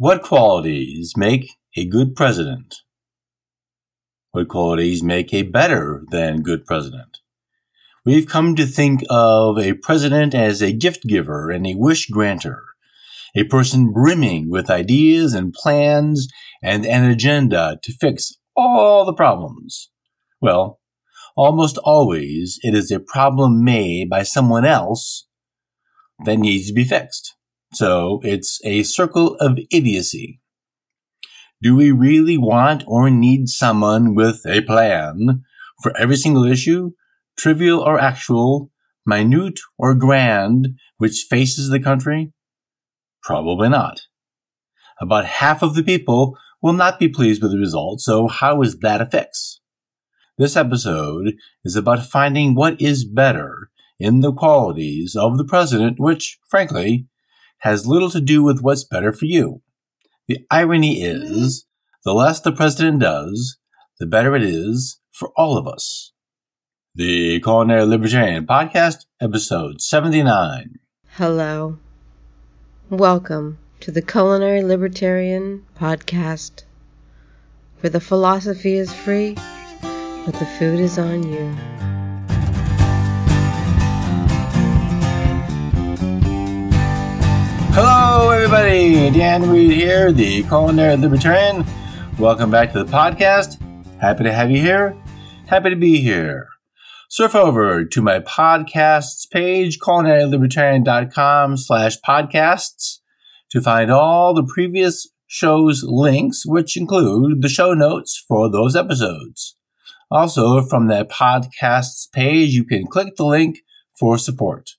What qualities make a good president? What qualities make a better than good president? We've come to think of a president as a gift giver and a wish granter, a person brimming with ideas and plans and an agenda to fix all the problems. Well, almost always it is a problem made by someone else that needs to be fixed. So it's a circle of idiocy. Do we really want or need someone with a plan for every single issue, trivial or actual, minute or grand, which faces the country? Probably not. About half of the people will not be pleased with the result, so how is that a fix? This episode is about finding what is better in the qualities of the president, which, frankly, has little to do with what's better for you. The irony is, the less the president does, the better it is for all of us. The Culinary Libertarian Podcast, episode 79. Hello. Welcome to the Culinary Libertarian Podcast, where the philosophy is free but the food is on you. Hello, everybody. Dan Reed here, the Culinary Libertarian. Welcome back to the podcast. Happy to have you here. Happy to be here. Surf over to my podcasts page, culinarylibertarian.com slash podcasts, to find all the previous shows links, which include the show notes for those episodes. Also, from that podcast's page, you can click the link for support.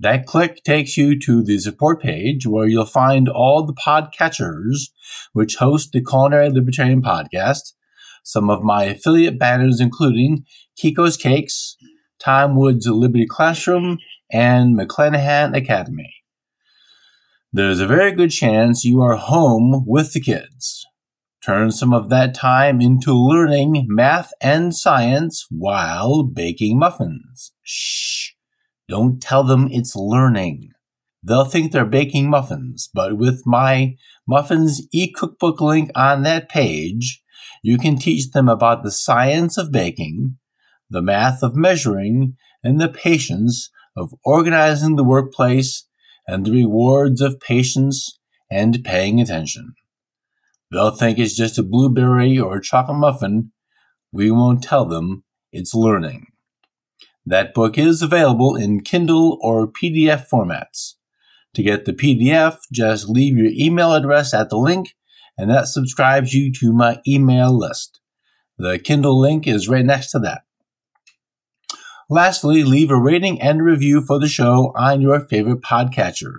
That click takes you to the support page where you'll find all the podcatchers which host the Culinary Libertarian podcast, some of my affiliate banners including Kiko's Cakes, Tom Woods' Liberty Classroom, and McClanahan Academy. There's a very good chance you are home with the kids. Turn some of that time into learning math and science while baking muffins. Shh. Don't tell them it's learning. They'll think they're baking muffins, but with my muffins e-cookbook link on that page, you can teach them about the science of baking, the math of measuring, and the patience of organizing the workplace and the rewards of patience and paying attention. They'll think it's just a blueberry or a chocolate muffin. We won't tell them it's learning. That book is available in Kindle or PDF formats. To get the PDF, just leave your email address at the link, and that subscribes you to my email list. The Kindle link is right next to that. Lastly, leave a rating and review for the show on your favorite podcatcher.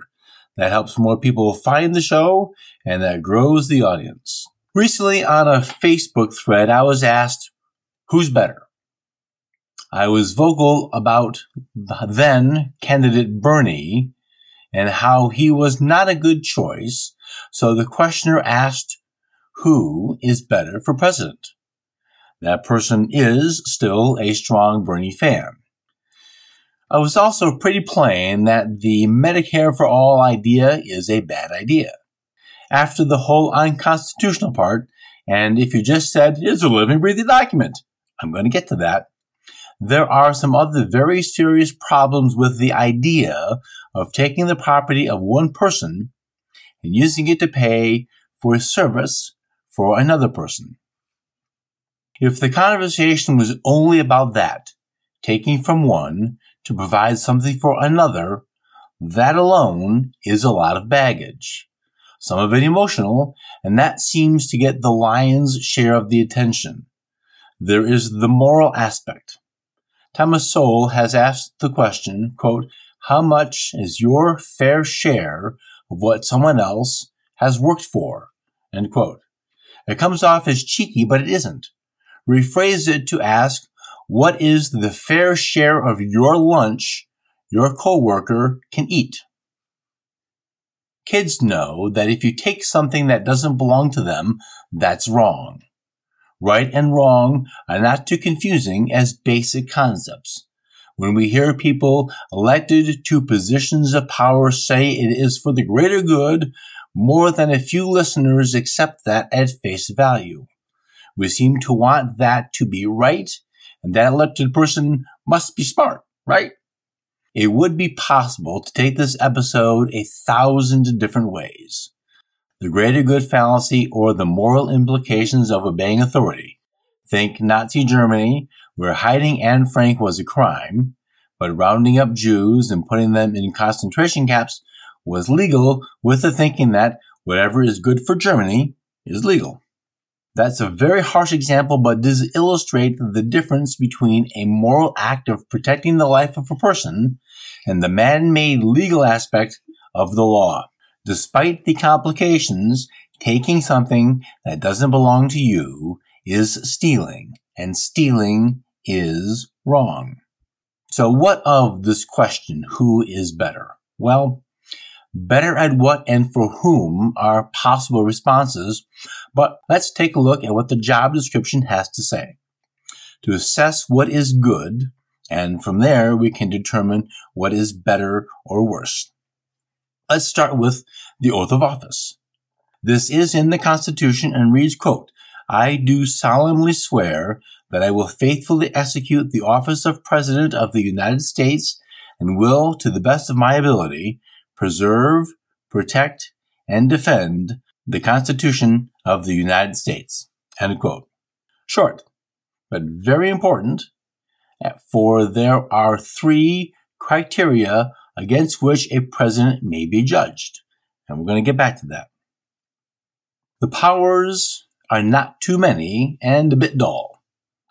That helps more people find the show and that grows the audience. Recently on a Facebook thread, I was asked, who's better? I was vocal about then candidate Bernie and how he was not a good choice. So the questioner asked, who is better for president? That person is still a strong Bernie fan. I was also pretty plain that the Medicare for all idea is a bad idea. After the whole unconstitutional part, and if you just said it's a living, breathing document, I'm going to get to that. There are some other very serious problems with the idea of taking the property of one person and using it to pay for a service for another person. If the conversation was only about that, taking from one to provide something for another, that alone is a lot of baggage. Some of it emotional, and that seems to get the lion's share of the attention. There is the moral aspect. Thomas Sowell has asked the question, quote, how much is your fair share of what someone else has worked for? End quote. It comes off as cheeky, but it isn't. Rephrase it to ask, what is the fair share of your lunch your coworker can eat? Kids know that if you take something that doesn't belong to them, that's wrong. Right and wrong are not too confusing as basic concepts. When we hear people elected to positions of power say it is for the greater good, more than a few listeners accept that at face value. We seem to want that to be right, and that elected person must be smart, right? It would be possible to take this episode a thousand different ways. The greater good fallacy or the moral implications of obeying authority. Think Nazi Germany, where hiding Anne Frank was a crime, but rounding up Jews and putting them in concentration camps was legal with the thinking that whatever is good for Germany is legal. That's a very harsh example, but does illustrate the difference between a moral act of protecting the life of a person and the man-made legal aspect of the law. Despite the complications, taking something that doesn't belong to you is stealing, and stealing is wrong. So what of this question, who is better? Well, better at what and for whom are possible responses, but let's take a look at what the job description has to say. To assess what is good, and from there we can determine what is better or worse. Let's start with the oath of office. This is in the Constitution and reads, quote, I do solemnly swear that I will faithfully execute the office of President of the United States and will, to the best of my ability, preserve, protect, and defend the Constitution of the United States. End quote. Short, but very important, for there are three criteria against which a president may be judged. And we're going to get back to that. The powers are not too many and a bit dull.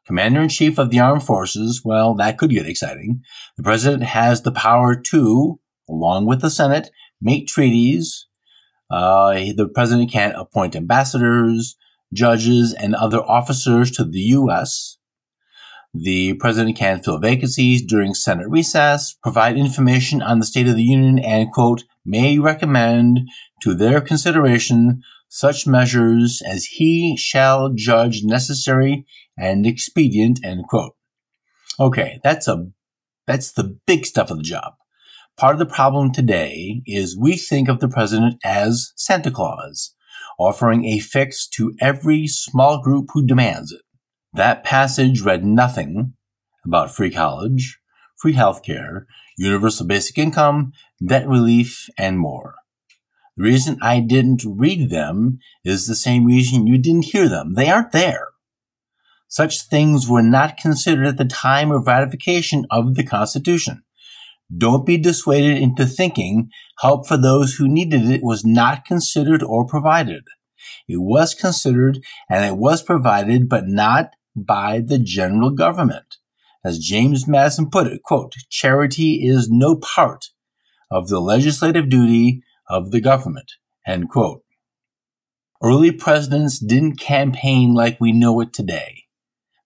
Commander in Chief of the Armed Forces, well, that could get exciting. The President has the power to, along with the Senate, make treaties. Uh, the President can appoint ambassadors, judges, and other officers to the U.S. The President can fill vacancies during Senate recess, provide information on the State of the Union, and, quote, may recommend to their consideration such measures as he shall judge necessary and expedient, end quote. Okay, that's a, that's the big stuff of the job. Part of the problem today is we think of the president as Santa Claus, offering a fix to every small group who demands it. That passage read nothing about free college, free healthcare, universal basic income, debt relief, and more. The reason I didn't read them is the same reason you didn't hear them. They aren't there. Such things were not considered at the time of ratification of the Constitution. Don't be dissuaded into thinking help for those who needed it was not considered or provided. It was considered and it was provided, but not by the general government. As James Madison put it, quote, charity is no part of the legislative duty of the government. End quote. Early presidents didn't campaign like we know it today.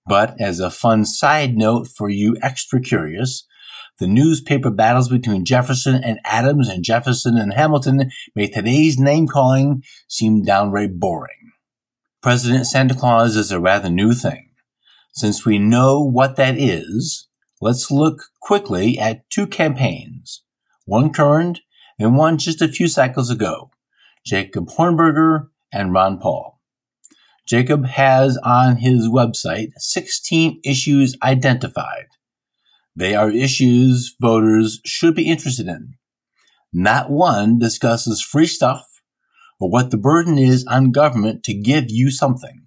But as a fun side note for you extra curious, the newspaper battles between Jefferson and Adams and Jefferson and Hamilton made today's name calling seem downright boring. President Santa Claus is a rather new thing. Since we know what that is, let's look quickly at two campaigns, one current and one just a few cycles ago, Jacob Hornberger and Ron Paul. Jacob has on his website 16 issues identified. They are issues voters should be interested in. Not one discusses free stuff or what the burden is on government to give you something.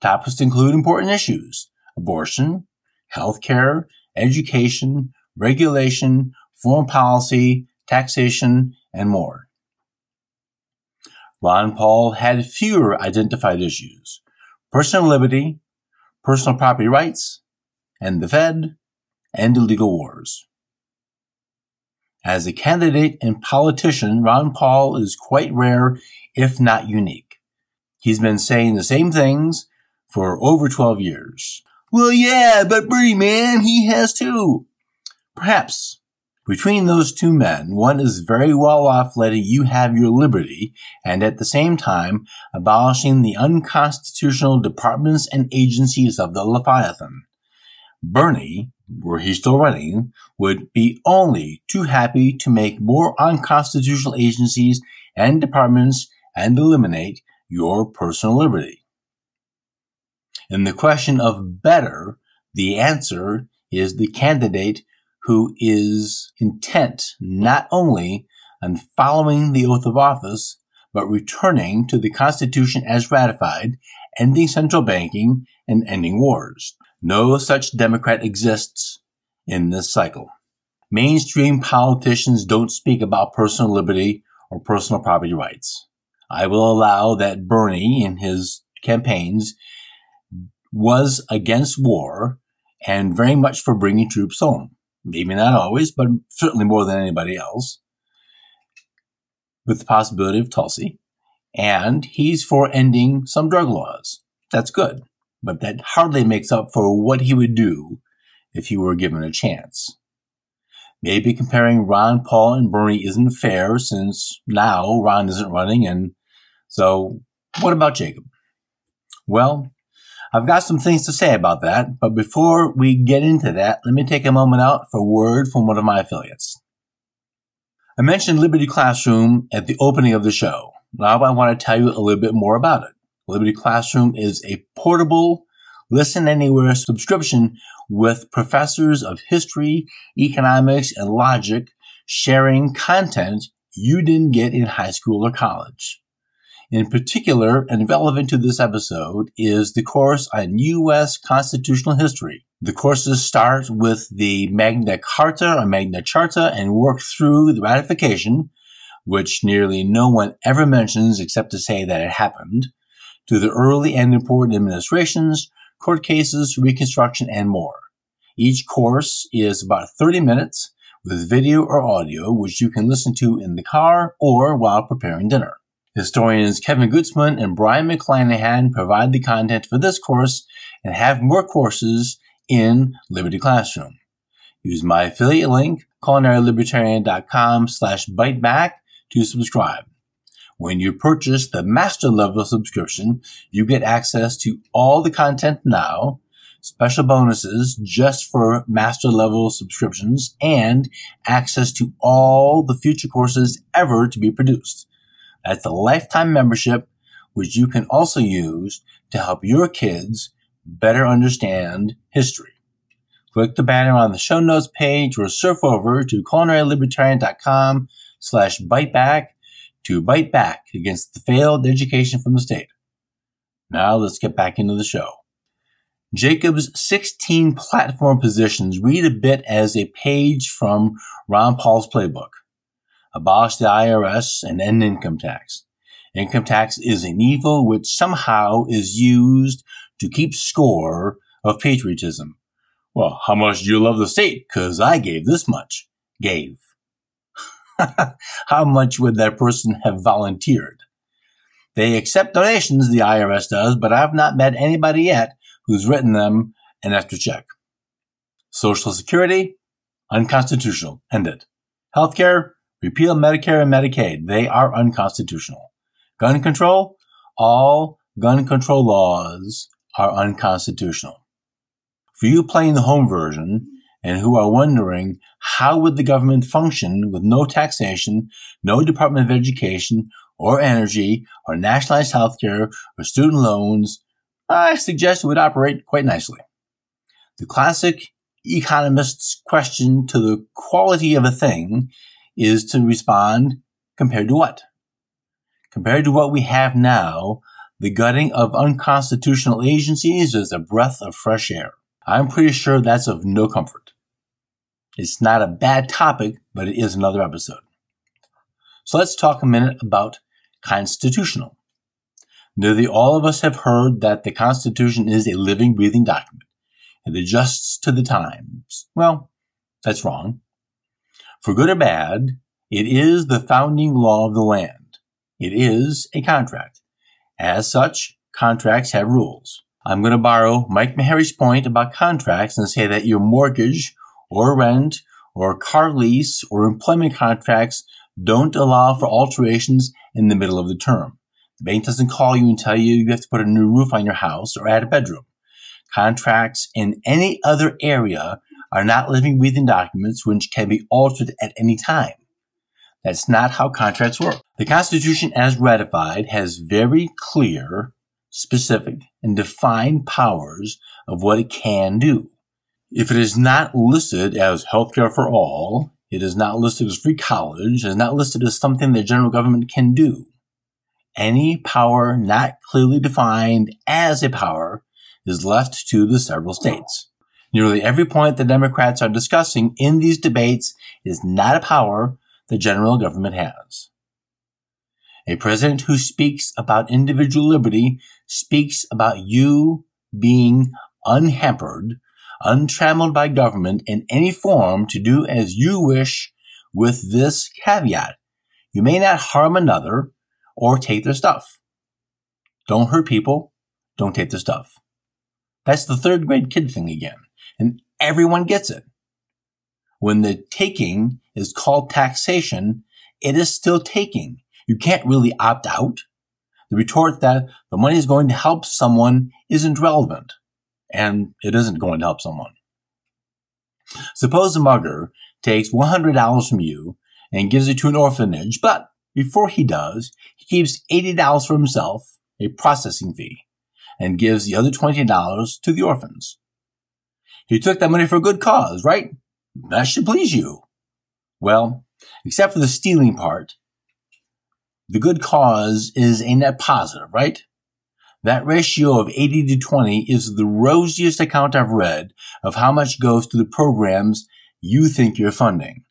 Topics include important issues abortion, healthcare, education, regulation, foreign policy, taxation, and more. Ron Paul had fewer identified issues personal liberty, personal property rights, and the Fed, and illegal wars. As a candidate and politician, Ron Paul is quite rare, if not unique. He's been saying the same things for over 12 years. Well, yeah, but Bernie, man, he has too. Perhaps between those two men, one is very well off letting you have your liberty and at the same time abolishing the unconstitutional departments and agencies of the Leviathan. Bernie, were he still running, would be only too happy to make more unconstitutional agencies and departments and eliminate your personal liberty. In the question of better, the answer is the candidate who is intent not only on following the oath of office, but returning to the Constitution as ratified, ending central banking, and ending wars. No such Democrat exists in this cycle. Mainstream politicians don't speak about personal liberty or personal property rights. I will allow that Bernie in his campaigns was against war and very much for bringing troops home. Maybe not always, but certainly more than anybody else, with the possibility of Tulsi. And he's for ending some drug laws. That's good, but that hardly makes up for what he would do if he were given a chance. Maybe comparing Ron Paul and Bernie isn't fair since now Ron isn't running, and so what about Jacob? Well, I've got some things to say about that, but before we get into that, let me take a moment out for a word from one of my affiliates. I mentioned Liberty Classroom at the opening of the show. Now I want to tell you a little bit more about it. Liberty Classroom is a portable, listen anywhere subscription with professors of history, economics, and logic sharing content you didn't get in high school or college. In particular, and relevant to this episode, is the course on U.S. constitutional history. The courses start with the Magna Carta or Magna Charta and work through the ratification, which nearly no one ever mentions except to say that it happened, to the early and important administrations, court cases, reconstruction, and more. Each course is about 30 minutes with video or audio, which you can listen to in the car or while preparing dinner. Historians Kevin Gutzman and Brion McClanahan provide the content for this course and have more courses in Liberty Classroom. Use my affiliate link, culinarylibertarian.com slash biteback to subscribe. When you purchase the master level subscription, you get access to all the content now, special bonuses just for master level subscriptions, and access to all the future courses ever to be produced. That's a lifetime membership, which you can also use to help your kids better understand history. Click the banner on the show notes page or surf over to culinarylibertarian.com slash biteback to bite back against the failed education from the state. Now let's get back into the show. Jacob's 16 platform positions read a bit as a page from Ron Paul's playbook abolish the IRS, and end income tax. Income tax is an evil which somehow is used to keep score of patriotism. Well, how much do you love the state? Cause I gave this much. Gave. how much would that person have volunteered? They accept donations, the IRS does, but I've not met anybody yet who's written them an extra check. Social Security, unconstitutional. End it. Healthcare, Repeal Medicare and Medicaid. They are unconstitutional. Gun control. All gun control laws are unconstitutional. For you playing the home version and who are wondering how would the government function with no taxation, no Department of Education or energy or nationalized healthcare or student loans, I suggest it would operate quite nicely. The classic economist's question to the quality of a thing is to respond compared to what? Compared to what we have now, the gutting of unconstitutional agencies is a breath of fresh air. I'm pretty sure that's of no comfort. It's not a bad topic, but it is another episode. So let's talk a minute about constitutional. Nearly all of us have heard that the Constitution is a living, breathing document. It adjusts to the times. Well, that's wrong. For good or bad, it is the founding law of the land. It is a contract. As such, contracts have rules. I'm going to borrow Mike Maharrey's point about contracts and say that your mortgage or rent or car lease or employment contracts don't allow for alterations in the middle of the term. The bank doesn't call you and tell you you have to put a new roof on your house or add a bedroom. Contracts in any other area are not living within documents which can be altered at any time. That's not how contracts work. The Constitution as ratified has very clear, specific, and defined powers of what it can do. If it is not listed as healthcare for all, it is not listed as free college, it is not listed as something the general government can do. Any power not clearly defined as a power is left to the several states. Nearly every point the Democrats are discussing in these debates is not a power the general government has. A president who speaks about individual liberty speaks about you being unhampered, untrammeled by government in any form to do as you wish with this caveat. You may not harm another or take their stuff. Don't hurt people. Don't take their stuff. That's the third grade kid thing again. And everyone gets it. When the taking is called taxation, it is still taking. You can't really opt out. The retort that the money is going to help someone isn't relevant. And it isn't going to help someone. Suppose a mugger takes $100 from you and gives it to an orphanage, but before he does, he keeps $80 for himself, a processing fee, and gives the other $20 to the orphans. He took that money for a good cause, right? That should please you. Well, except for the stealing part, the good cause is a net positive, right? That ratio of 80 to 20 is the rosiest account I've read of how much goes to the programs you think you're funding.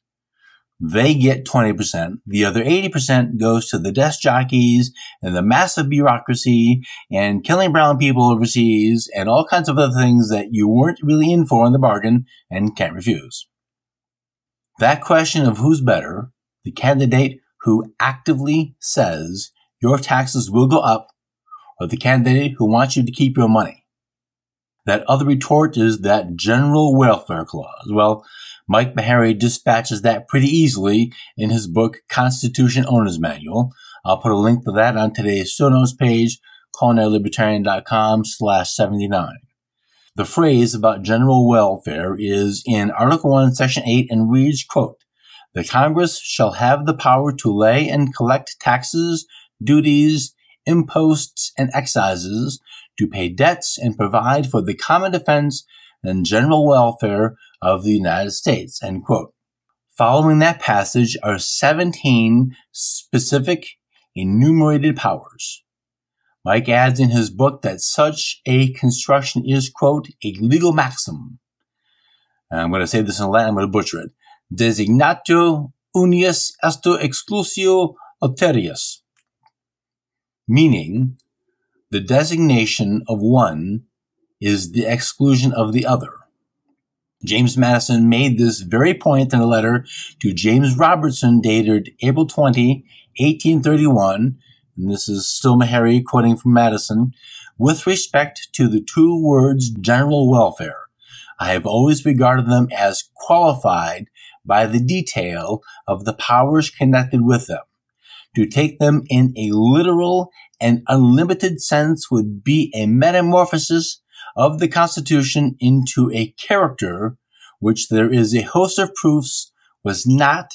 They get 20%. The other 80% goes to the desk jockeys and the massive bureaucracy and killing brown people overseas and all kinds of other things that you weren't really in for in the bargain and can't refuse. That question of who's better, the candidate who actively says your taxes will go up or the candidate who wants you to keep your money. That other retort is that general welfare clause. Well, Mike Maharrey dispatches that pretty easily in his book Constitution Owner's Manual. I'll put a link to that on today's show notes page, culinarylibertarian.com slash 79. The phrase about general welfare is in Article 1, Section 8 and reads, quote, The Congress shall have the power to lay and collect taxes, duties, imposts, and excises, to pay debts and provide for the common defense and general welfare of the United States, end quote. Following that passage are 17 specific enumerated powers. Mike adds in his book that such a construction is, quote, a legal maxim. And I'm going to say this in Latin, I'm going to butcher it. Designatio unius est exclusio alterius. Meaning, the designation of one is the exclusion of the other. James Madison made this very point in a letter to James Robertson dated April 20, 1831, and this is still quoting from Madison, with respect to the two words general welfare. I have always regarded them as qualified by the detail of the powers connected with them. To take them in a literal and unlimited sense would be a metamorphosis of the Constitution into a character which there is a host of proofs was not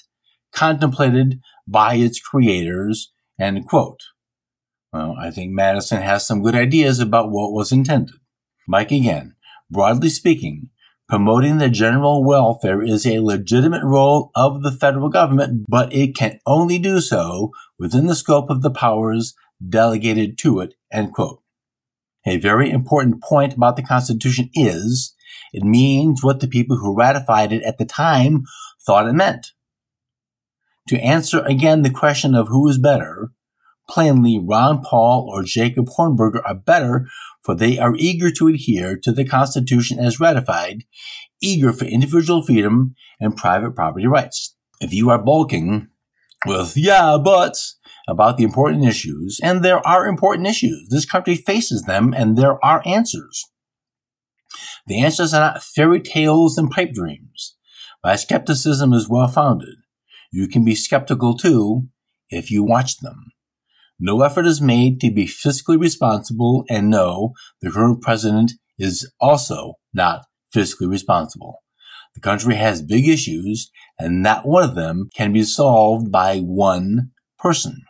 contemplated by its creators End quote. Well, I think Madison has some good ideas about what was intended. Mike again, broadly speaking, promoting the general welfare is a legitimate role of the federal government, but it can only do so within the scope of the powers delegated to it, end quote. A very important point about the Constitution is it means what the people who ratified it at the time thought it meant. To answer again the question of who is better, plainly Ron Paul or Jacob Hornberger are better, for they are eager to adhere to the Constitution as ratified, eager for individual freedom and private property rights. If you are bulking with yeah, buts about the important issues, and there are important issues, this country faces them and there are answers. The answers are not fairy tales and pipe dreams. My skepticism is well founded. You can be skeptical too if you watch them. No effort is made to be fiscally responsible, and no, the current president is also not fiscally responsible. The country has big issues, and not one of them can be solved by one person.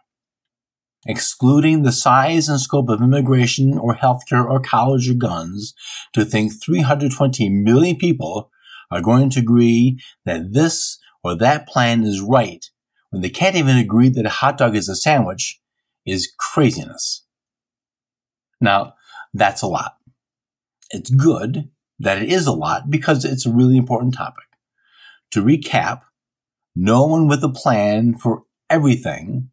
Excluding the size and scope of immigration or healthcare or college or guns, to think 320 million people are going to agree that this or that plan is right when they can't even agree that a hot dog is a sandwich is craziness. Now, that's a lot. It's good that it is a lot because it's a really important topic. To recap, no one with a plan for everything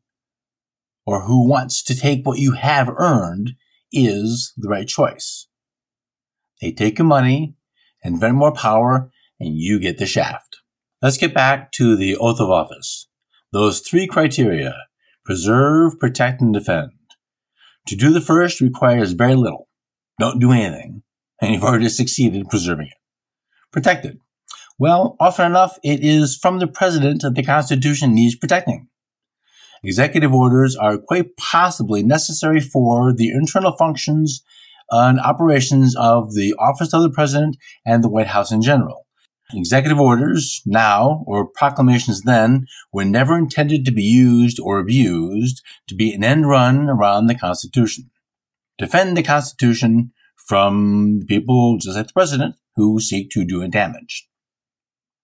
or who wants to take what you have earned is the right choice. They take your money, invent more power, and you get the shaft. Let's get back to the oath of office. Those three criteria preserve, protect, and defend. To do the first requires very little. Don't do anything, and you've already succeeded in preserving it. Protected. Well, often enough, it is from the president that the Constitution needs protecting. Executive orders are quite possibly necessary for the internal functions and operations of the office of the president and the White House in general. Executive orders now, or proclamations then, were never intended to be used or abused to be an end run around the Constitution. Defend the Constitution from people just like the president who seek to do it damage.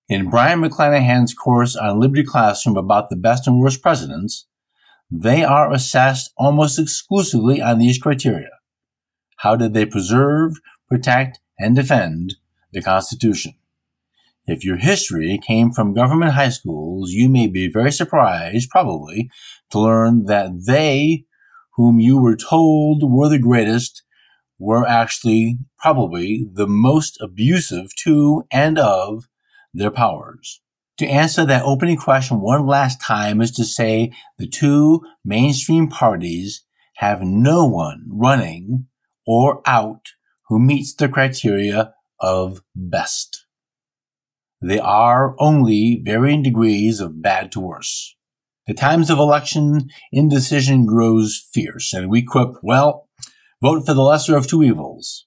In Brion McClanahan's course on Liberty Classroom about the best and worst presidents, they are assessed almost exclusively on these criteria. How did they preserve, protect, and defend the Constitution? If your history came from government high schools, you may be very surprised, probably, to learn that they, whom you were told were the greatest, were actually probably the most abusive to and of their powers. To answer that opening question one last time is to say the two mainstream parties have no one running or out who meets the criteria of best. They are only varying degrees of bad to worse. The times of election, indecision grows fierce, and we quip, well, vote for the lesser of two evils.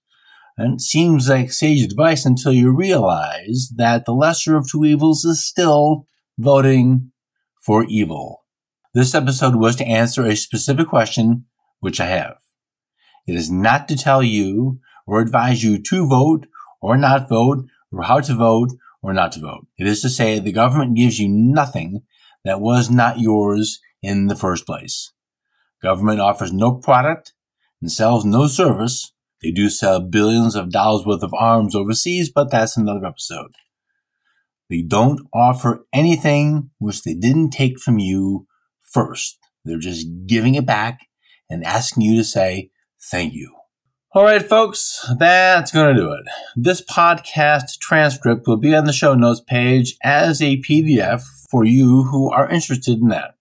And it seems like sage advice until you realize that the lesser of two evils is still voting for evil. This episode was to answer a specific question, which I have. It is not to tell you or advise you to vote or not vote or how to vote or not to vote. It is to say the government gives you nothing that was not yours in the first place. Government offers no product and sells no service. They do sell billions of dollars worth of arms overseas, but that's another episode. They don't offer anything which they didn't take from you first. They're just giving it back and asking you to say thank you. All right, folks, that's going to do it. This podcast transcript will be on the show notes page as a PDF for you who are interested in that.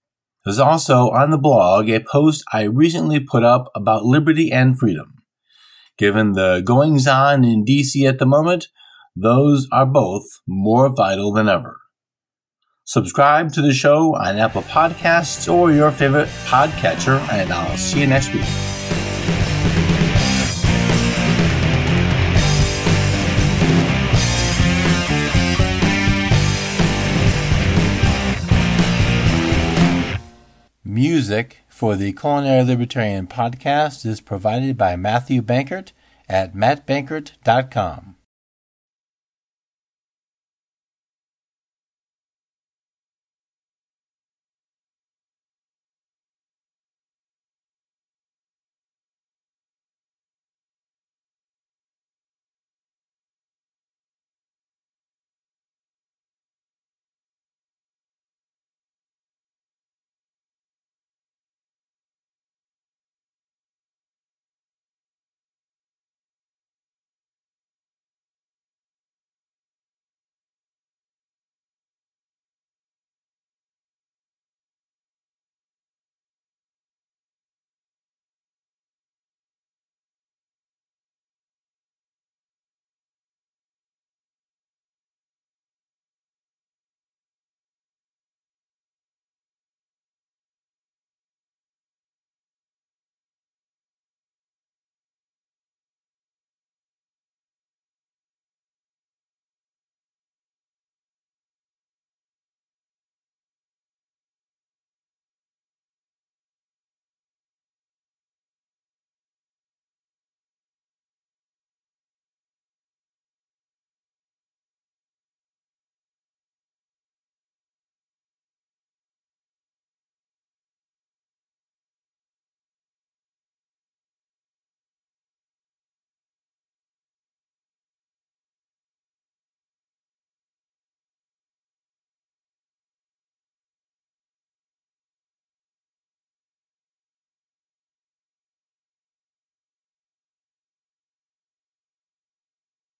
There's also on the blog a post I recently put up about liberty and freedom. Given the goings on in DC at the moment, those are both more vital than ever. Subscribe to the show on Apple Podcasts or your favorite podcatcher, and I'll see you next week. Music for the Culinary Libertarian podcast is provided by Matthew Bankert at mattbankert.com.